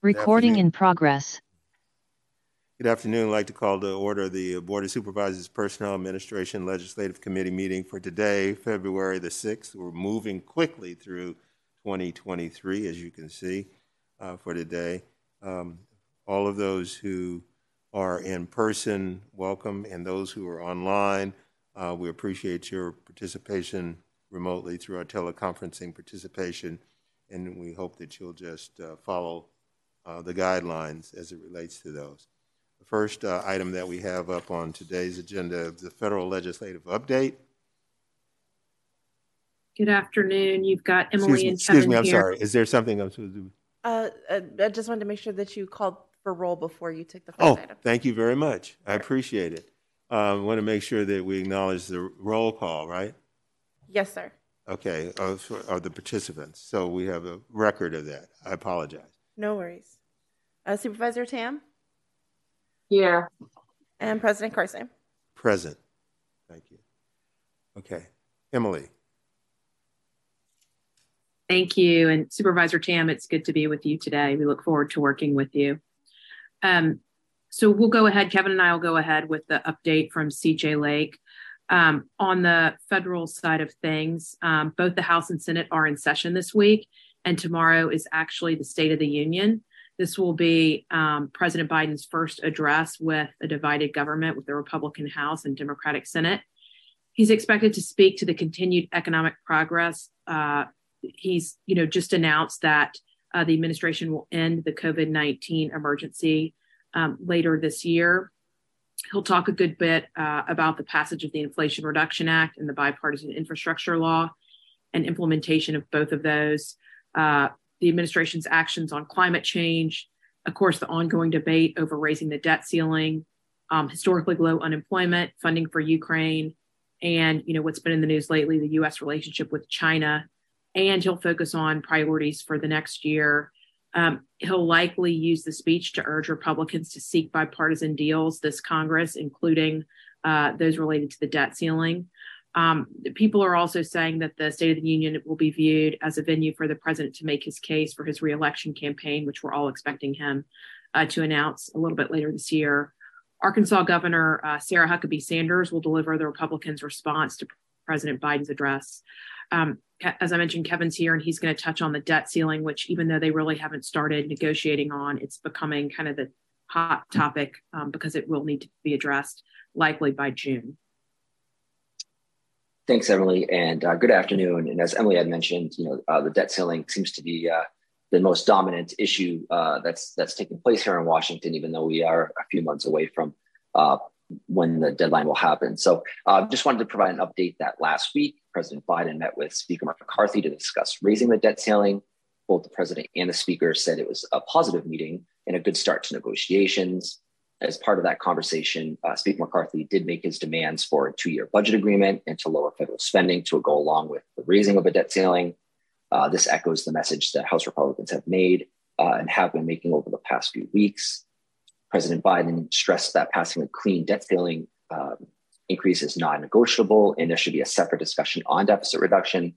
Recording in progress. Good afternoon. I'd like to call to order the Board of Supervisors Personnel Administration Legislative Committee meeting for today, February the 6th. We're moving quickly through 2023, as you can see, uh, for today. Um, all of those who are in person, welcome, and those who are online, uh, we appreciate your participation remotely through our teleconferencing participation, and we hope that you'll just uh, follow uh, the guidelines as it relates to those. The first uh, item that we have up on today's agenda is the federal legislative update. Good afternoon. You've got Emily excuse me, and excuse Kevin me, I'm here. sorry. Is there something I'm supposed to do? Uh, uh, I just wanted to make sure that you called for roll before you took the first Oh, item. thank you very much. I appreciate it. I um, want to make sure that we acknowledge the roll call, right? Yes, sir. Okay, of, of the participants. So we have a record of that. I apologize. No worries. Uh, Supervisor Tam Here. and President Carson. Present. Thank you. Okay. Emily. Thank you. And Supervisor Tam, it's good to be with you today. We look forward to working with you. Um, so we'll go ahead, Kevin and I will go ahead with the update from CJ Lake. Um, on the federal side of things, um, both the House and Senate are in session this week, and tomorrow is actually the State of the Union. This will be um, President Biden's first address with a divided government with the Republican House and Democratic Senate. He's expected to speak to the continued economic progress. Uh, he's, you know, just announced that uh, the administration will end the COVID 19 emergency um, later this year. He'll talk a good bit uh, about the passage of the Inflation Reduction Act and the bipartisan infrastructure law and implementation of both of those, uh, the administration's actions on climate change, of course, the ongoing debate over raising the debt ceiling, um, historically low unemployment, funding for Ukraine, and you know what's been in the news lately, the U.S. relationship with China. And he'll focus on priorities for the next year um, he'll likely use the speech to urge Republicans to seek bipartisan deals this Congress, including uh, those related to the debt ceiling. Um, people are also saying that the State of the Union will be viewed as a venue for the president to make his case for his reelection campaign, which we're all expecting him uh, to announce a little bit later this year. Arkansas Governor uh, Sarah Huckabee Sanders will deliver the Republicans' response to President Biden's address. Um, as I mentioned, Kevin's here and he's going to touch on the debt ceiling, which even though they really haven't started negotiating on, it's becoming kind of the hot topic um, because it will need to be addressed likely by June. Thanks, Emily, and uh, good afternoon. And as Emily had mentioned, you know, uh, the debt ceiling seems to be uh, the most dominant issue uh, that's that's taking place here in Washington, even though we are a few months away from uh, when the deadline will happen. So, I just wanted to provide an update that last week President Biden met with Speaker McCarthy to discuss raising the debt ceiling. Both the president and the speaker said it was a positive meeting and a good start to negotiations. As part of that conversation, uh, Speaker McCarthy did make his demands for a two year budget agreement and to lower federal spending to go along with the raising of a debt ceiling. Uh, this echoes the message that House Republicans have made uh, and have been making over the past few weeks. President Biden stressed that passing a clean debt ceiling um, increase is non-negotiable, and there should be a separate discussion on deficit reduction.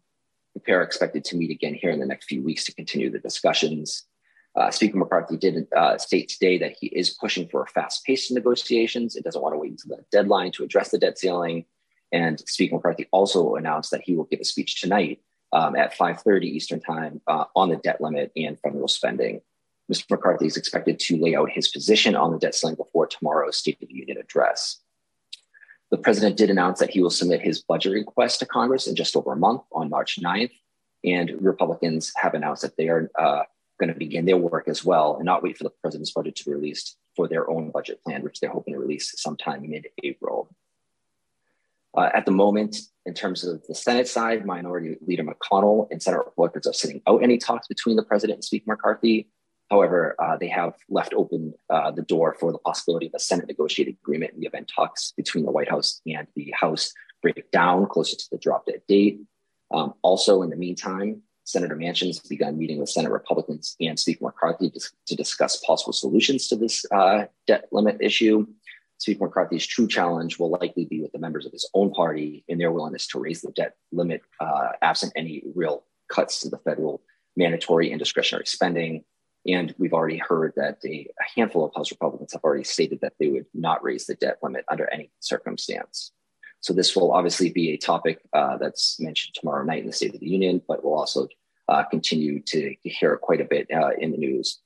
The pair are expected to meet again here in the next few weeks to continue the discussions. Uh, Speaker McCarthy did uh, state today that he is pushing for fast paced negotiations. It doesn't want to wait until the deadline to address the debt ceiling. And Speaker McCarthy also announced that he will give a speech tonight um, at 5.30 Eastern time uh, on the debt limit and federal spending. Mr. McCarthy is expected to lay out his position on the debt ceiling before tomorrow's State of the Union address. The president did announce that he will submit his budget request to Congress in just over a month on March 9th. And Republicans have announced that they are uh, going to begin their work as well and not wait for the president's budget to be released for their own budget plan, which they're hoping to release sometime mid April. Uh, at the moment, in terms of the Senate side, Minority Leader McConnell and Senate Republicans are sitting out any talks between the president and Speaker McCarthy. However, uh, they have left open uh, the door for the possibility of a Senate negotiated agreement in the event talks between the White House and the House break down closer to the drop dead date. Um, also, in the meantime, Senator Manchin has begun meeting with Senate Republicans and Speaker McCarthy to, to discuss possible solutions to this uh, debt limit issue. Speaker McCarthy's true challenge will likely be with the members of his own party in their willingness to raise the debt limit uh, absent any real cuts to the federal mandatory and discretionary spending And we've already heard that a, a handful of House Republicans have already stated that they would not raise the debt limit under any circumstance. So this will obviously be a topic uh, that's mentioned tomorrow night in the State of the Union, but we'll also uh, continue to hear quite a bit uh, in the news.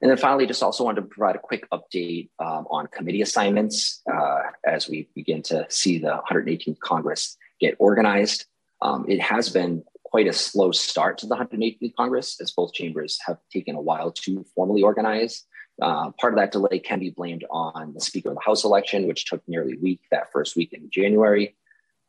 And then finally, just also wanted to provide a quick update um, on committee assignments uh, as we begin to see the 118th Congress get organized. Um, it has been quite a slow start to the 118th Congress, as both chambers have taken a while to formally organize. Uh, part of that delay can be blamed on the Speaker of the House election, which took nearly a week that first week in January.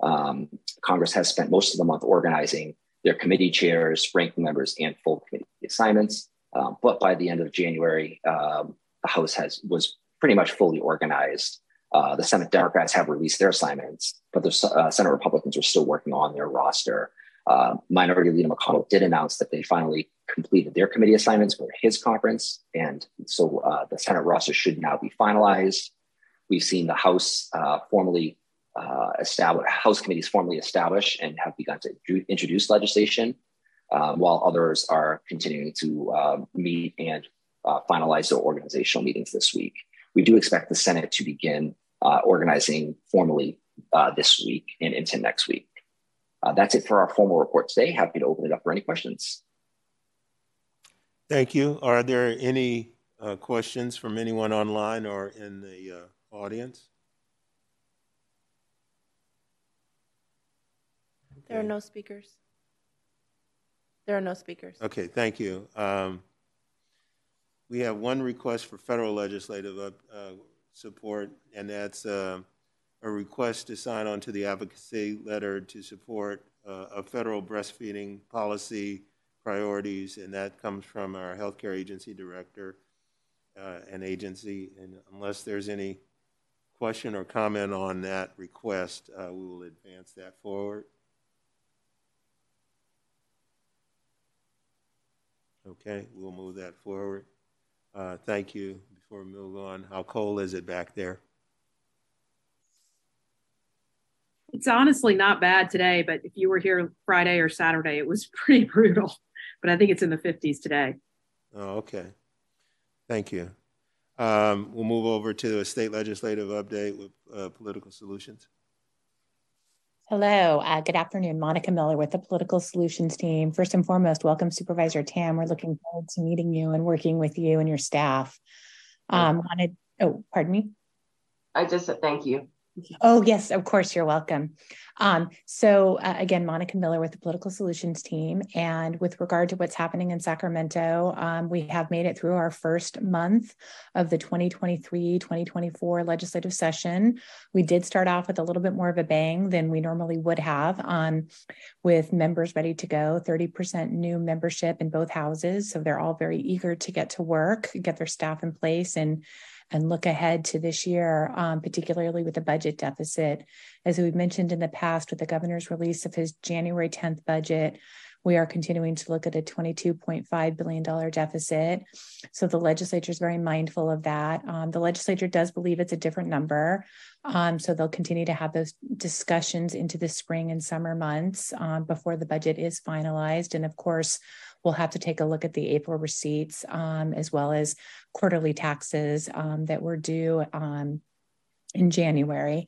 Um, Congress has spent most of the month organizing their committee chairs, ranking members, and full committee assignments. Um, but by the end of January, um, the House has was pretty much fully organized. Uh, the Senate Democrats have released their assignments, but the uh, Senate Republicans are still working on their roster. Uh, Minority Leader McConnell did announce that they finally completed their committee assignments for his conference, and so uh, the Senate roster should now be finalized. We've seen the House uh, formally uh, House committees formally established and have begun to introduce legislation um, while others are continuing to uh, meet and uh, finalize their organizational meetings this week. We do expect the Senate to begin uh, organizing formally uh, this week and into next week. Uh, that's it for our formal report today. Happy to open it up for any questions. Thank you. Are there any uh, questions from anyone online or in the audience? There are no speakers. There are no speakers. Okay, thank you. Um, we have one request for federal legislative uh, support, and that's uh, a request to sign on to the advocacy letter to support uh, a federal breastfeeding policy priorities, and that comes from our healthcare agency director uh, and agency. And unless there's any question or comment on that request, uh, we will advance that forward. Okay, we'll move that forward. Uh, thank you. Before we move on, how cold is it back there? It's honestly not bad today, but if you were here Friday or Saturday, it was pretty brutal. But I think it's in the 50s today. Oh, okay. Thank you. Um, we'll move over to a state legislative update with uh, political solutions. Hello, uh, good afternoon. Monica Miller with the Political Solutions team. First and foremost, welcome Supervisor Tam. We're looking forward to meeting you and working with you and your staff. Um, wanted, oh, pardon me? I just said thank you. Oh, yes, of course, you're welcome. Um, so, uh, again, Monica Miller with the Political Solutions team. And with regard to what's happening in Sacramento, um, we have made it through our first month of the 2023 2024 legislative session. We did start off with a little bit more of a bang than we normally would have, um, with members ready to go 30% new membership in both houses. So, they're all very eager to get to work, get their staff in place, and and look ahead to this year, um, particularly with the budget deficit. As we've mentioned in the past, with the governor's release of his January 10th budget, we are continuing to look at a $22.5 billion deficit. So the legislature is very mindful of that. Um, the legislature does believe it's a different number. Um, so they'll continue to have those discussions into the spring and summer months um, before the budget is finalized. And of course, we'll have to take a look at the April receipts um, as well as quarterly taxes um, that were due um, in January.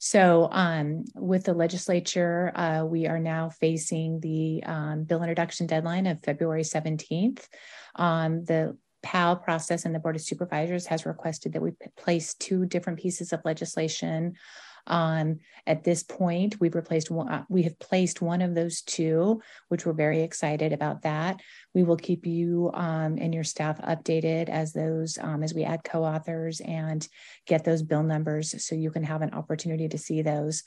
So, um, with the legislature, uh, we are now facing the um, bill introduction deadline of February 17th. Um, the PAL process and the Board of Supervisors has requested that we place two different pieces of legislation um, at this point, we've replaced one, uh, we have placed one of those two, which we're very excited about that. We will keep you um, and your staff updated as those, um, as we add co-authors and get those bill numbers so you can have an opportunity to see those.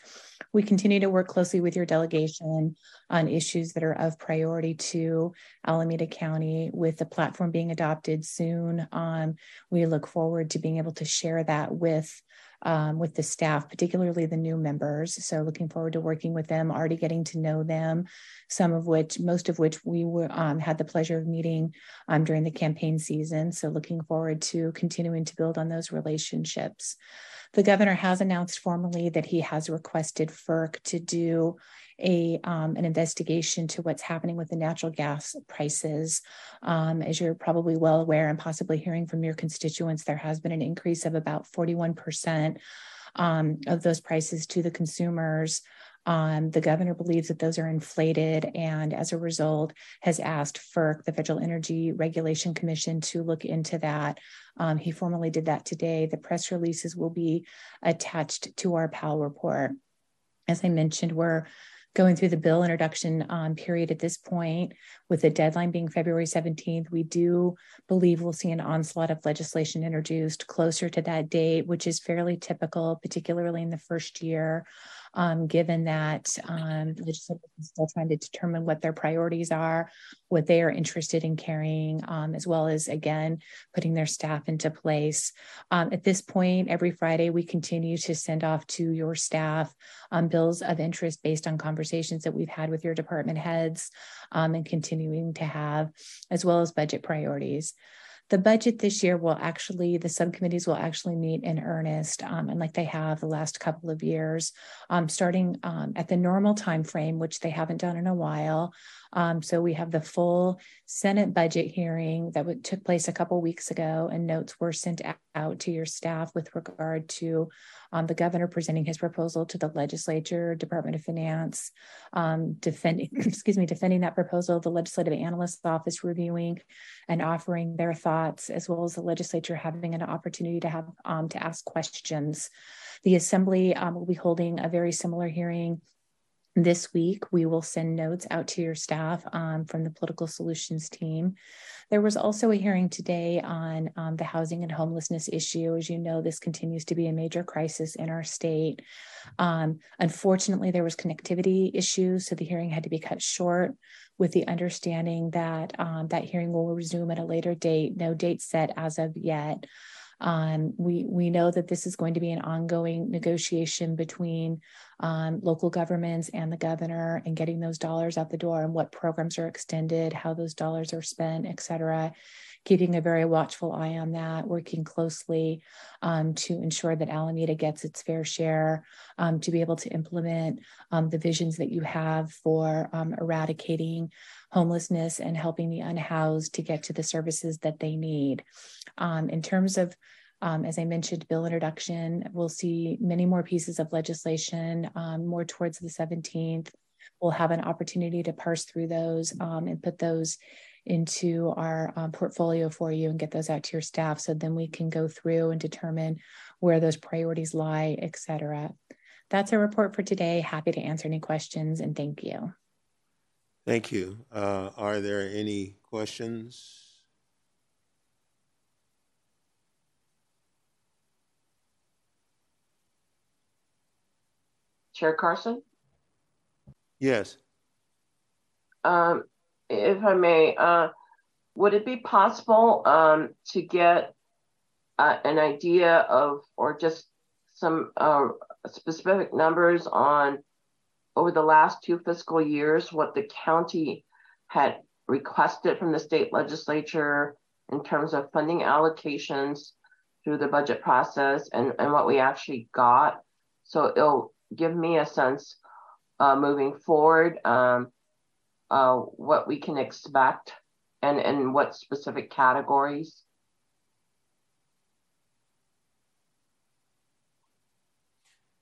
We continue to work closely with your delegation on issues that are of priority to Alameda County with the platform being adopted soon. Um, we look forward to being able to share that with um, with the staff, particularly the new members. So looking forward to working with them, already getting to know them, some of which, most of which we were, um, had the pleasure of meeting um, during the campaign season. So looking forward to continuing to build on those relationships. The governor has announced formally that he has requested FERC to do a um, an investigation to what's happening with the natural gas prices. Um, as you're probably well aware and possibly hearing from your constituents, there has been an increase of about 41% um, of those prices to the consumers. Um, the governor believes that those are inflated and as a result has asked FERC, the Federal Energy Regulation Commission, to look into that. Um, he formally did that today. The press releases will be attached to our PAL report. As I mentioned, we're going through the bill introduction um, period at this point, with the deadline being February 17th, we do believe we'll see an onslaught of legislation introduced closer to that date, which is fairly typical, particularly in the first year um, given that um, legislators are still trying to determine what their priorities are, what they are interested in carrying, um, as well as, again, putting their staff into place. Um, at this point, every Friday, we continue to send off to your staff um, bills of interest based on conversations that we've had with your department heads um, and continuing to have, as well as budget priorities the budget this year will actually the subcommittees will actually meet in earnest um, and like they have the last couple of years um, starting um, at the normal time frame which they haven't done in a while um, so we have the full Senate budget hearing that w- took place a couple weeks ago, and notes were sent out to your staff with regard to um, the governor presenting his proposal to the legislature, Department of Finance, um, defending, excuse me, defending that proposal, the legislative analyst's office reviewing and offering their thoughts, as well as the legislature having an opportunity to have um, to ask questions. The assembly um, will be holding a very similar hearing this week, we will send notes out to your staff um, from the political solutions team. There was also a hearing today on um, the housing and homelessness issue. As you know, this continues to be a major crisis in our state. Um, unfortunately, there was connectivity issues, so the hearing had to be cut short with the understanding that um, that hearing will resume at a later date. No date set as of yet. Um, we we know that this is going to be an ongoing negotiation between um, local governments and the governor, and getting those dollars out the door, and what programs are extended, how those dollars are spent, et cetera. Keeping a very watchful eye on that, working closely um, to ensure that Alameda gets its fair share, um, to be able to implement um, the visions that you have for um, eradicating homelessness and helping the unhoused to get to the services that they need. Um, in terms of um, as I mentioned, bill introduction, we'll see many more pieces of legislation um, more towards the 17th. We'll have an opportunity to parse through those um, and put those into our um, portfolio for you and get those out to your staff so then we can go through and determine where those priorities lie, et cetera. That's our report for today. Happy to answer any questions and thank you. Thank you. Uh, are there any questions? Chair Carson? Yes. Um, if I may, uh, would it be possible um, to get uh, an idea of, or just some uh, specific numbers on over the last two fiscal years, what the county had requested from the state legislature in terms of funding allocations through the budget process and, and what we actually got. So it'll give me a sense uh, moving forward um, uh, what we can expect and, and what specific categories.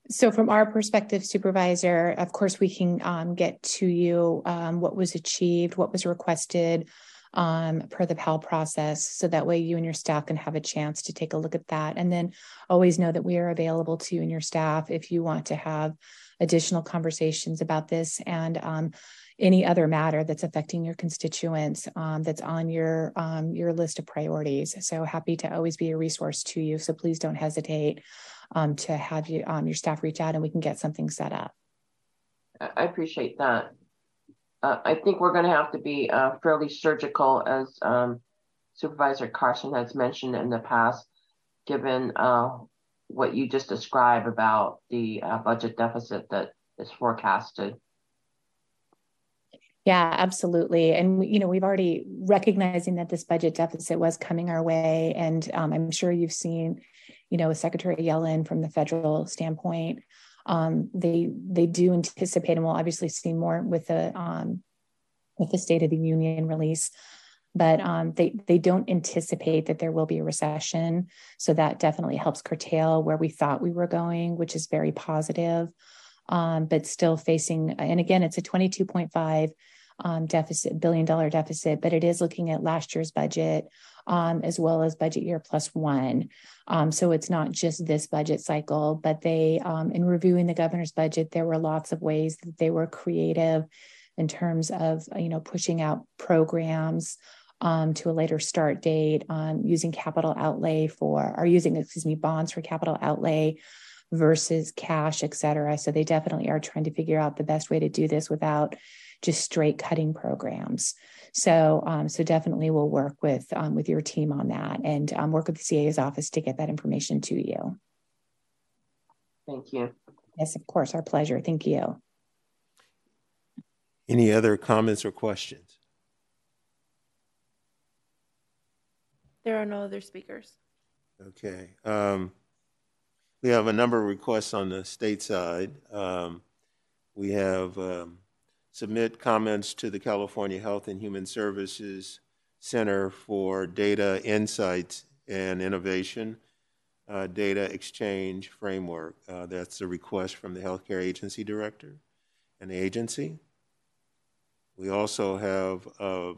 So, from our perspective, supervisor, of course, we can um, get to you um, what was achieved, what was requested um, per the PAL process. So that way you and your staff can have a chance to take a look at that. And then always know that we are available to you and your staff if you want to have additional conversations about this and um, any other matter that's affecting your constituents um, that's on your um, your list of priorities. So happy to always be a resource to you. So please don't hesitate um, to have you um, your staff reach out and we can get something set up. I appreciate that. Uh, I think we're going to have to be uh, fairly surgical, as um, Supervisor Carson has mentioned in the past, given uh, what you just described about the uh, budget deficit that is forecasted. Yeah, absolutely. And, you know, we've already recognizing that this budget deficit was coming our way. And um, I'm sure you've seen, you know, Secretary Yellen from the federal standpoint, um, they they do anticipate, and we'll obviously see more with the um, with the State of the Union release. But um, they they don't anticipate that there will be a recession, so that definitely helps curtail where we thought we were going, which is very positive um, but still facing, and again, it's a 22.5 um, deficit, billion dollar deficit, but it is looking at last year's budget um, as well as budget year plus one. Um, so it's not just this budget cycle, but they, um, in reviewing the governor's budget, there were lots of ways that they were creative in terms of, you know, pushing out programs um, to a later start date, um, using capital outlay for, or using, excuse me, bonds for capital outlay versus cash, et cetera. So they definitely are trying to figure out the best way to do this without just straight cutting programs. So, um, so definitely we'll work with um, with your team on that and um, work with the CA's office to get that information to you. Thank you. Yes, of course, our pleasure. Thank you. Any other comments or questions? There are no other speakers. Okay. Um, we have a number of requests on the state side. Um, we have um, submit comments to the California Health and Human Services Center for Data Insights and Innovation uh, Data Exchange Framework. Uh, that's a request from the Healthcare Agency Director and the agency. We also have uh,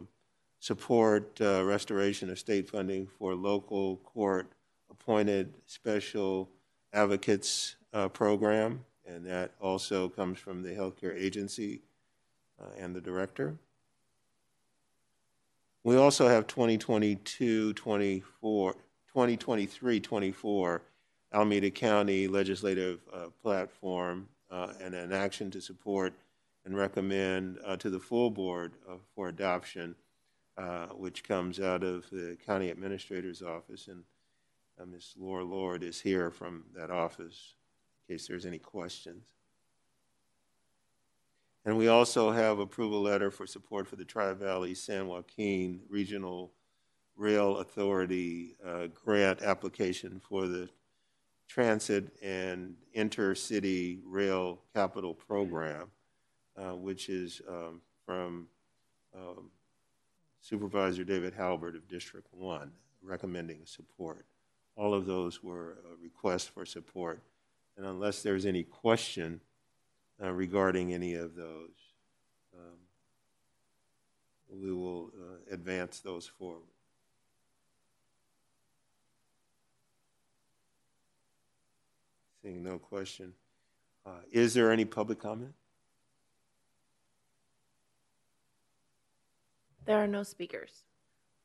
support uh, restoration of state funding for local court appointed special advocates uh, program, and that also comes from the healthcare agency and the director. We also have 2022 24, 2023 24 Alameda County Legislative uh, Platform uh, and an action to support and recommend uh, to the full board uh, for adoption, which comes out of the county administrator's office. And uh, Ms. Laura Lord is here from that office in case there's any questions. And we also have approval letter for support for the Tri-Valley San Joaquin Regional Rail Authority uh, grant application for the Transit and Intercity Rail Capital Program, uh, which is um, from um, Supervisor David Haubert of District 1, recommending support. All of those were uh, requests for support. And unless there's any question uh, regarding any of those, um, we will uh, advance those forward. Seeing no question. Uh, is there any public comment? There are no speakers.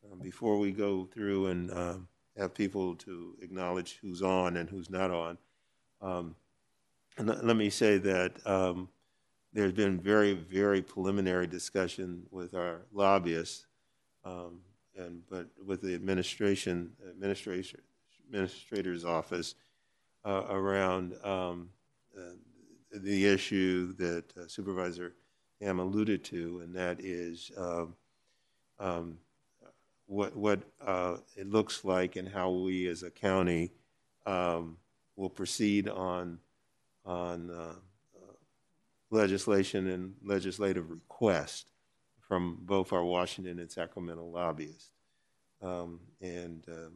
Uh, before we go through and um, have people to acknowledge who's on and who's not on. Um, and let me say that um, there's been very, very preliminary discussion with our lobbyists, um, and but with the administration, administration, administrator's office uh, around um, uh, the issue that uh, Supervisor Tam alluded to, and that is um, um, what what uh, it looks like and how we as a county um, will proceed on on uh, uh, legislation and legislative requests from both our Washington and Sacramento lobbyists, um, and um,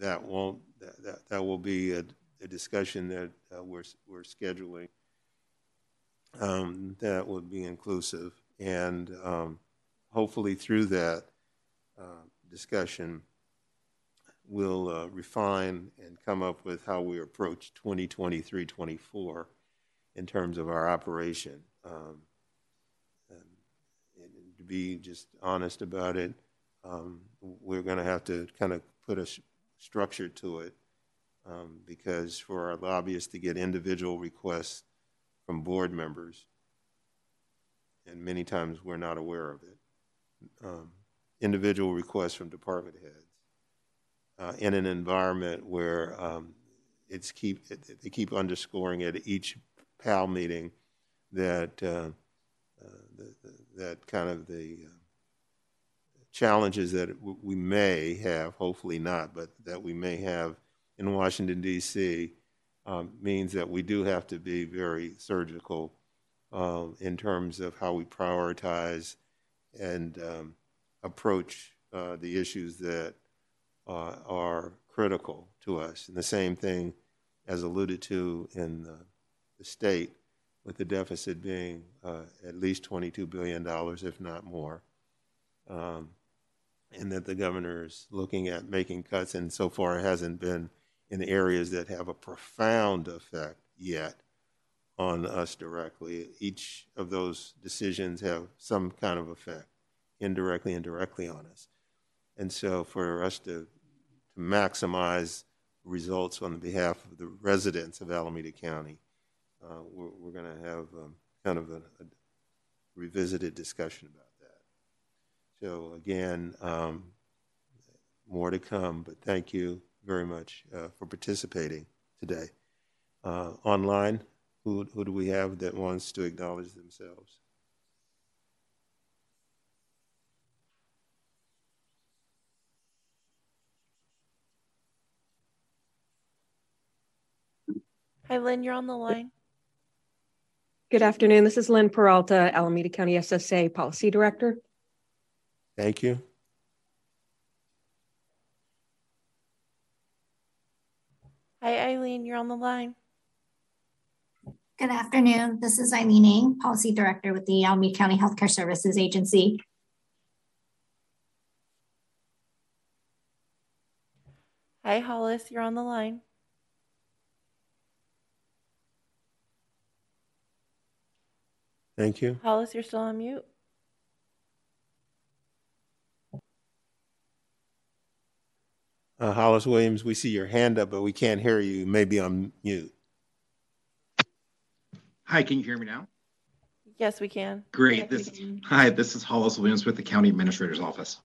that won't that, that, that will be a, a discussion that uh, we're we're scheduling um, that would be inclusive. And um, hopefully through that uh, discussion, we'll uh, refine and come up with how we approach 2023 24 in terms of our operation. Um, to be just honest about it, um, we're going to have to kind of put a structure to it um, because for our lobbyists to get individual requests from board members, and many times we're not aware of it. Um, individual requests from department heads uh, in an environment where um, it's keep they keep underscoring at each PAL meeting that uh, uh, the, the, that kind of the uh, challenges that we may have, hopefully not, but that we may have in Washington, D.C., um, means that we do have to be very surgical um, in terms of how we prioritize and um, approach uh, the issues that uh, are critical to us. And the same thing as alluded to in the, the state, with the deficit being uh, at least $22 billion, if not more. Um, and that the governor is looking at making cuts, and so far hasn't been in areas that have a profound effect yet on us directly. Each of those decisions have some kind of effect, indirectly and directly on us. And so for us to, to maximize results on behalf of the residents of Alameda County, uh, we're, we're going to have um, kind of a, a, revisited discussion about that. So again, um, more to come, but thank you very much uh, for participating today. Uh, online, who, who do we have that wants to acknowledge themselves? Hi, Lynn, you're on the line. Good afternoon. This is Lynn Peralta, Alameda County SSA Policy Director. Thank you. Hi, Eileen, you're on the line. Good afternoon. This is Eileen Ng, Policy Director with the Alameda County Healthcare Services Agency. Hi, Hollis, you're on the line. Thank you. Hollis, you're still on mute. Uh, Hollis Williams, we see your hand up, but we can't hear you. Maybe on mute. Hi, can you hear me now? Yes, we can. Great. Yes, This can. hi, this is Hollis Williams with the County Administrator's Office.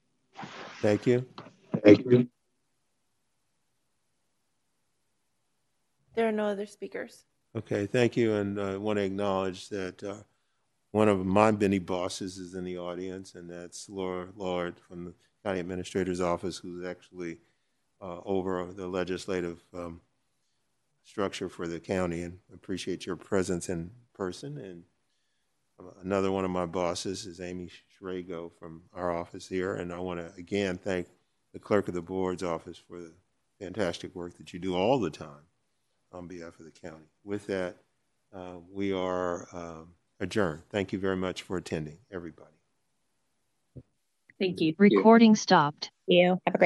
Thank you. Thank you. There are no other speakers. Okay, thank you. And I want to acknowledge that uh, one of my many bosses is in the audience, and that's Laura Lord from the County Administrator's Office, who's actually uh, over the legislative um, structure for the county. And appreciate your presence in person. And another one of my bosses is Amy Shrago from our office here. And I want to again thank the Clerk of the Board's office for the fantastic work that you do all the time on behalf of the county. With that, uh, we are um, adjourned. Thank you very much for attending, everybody. Thank you. Recording stopped. You have a great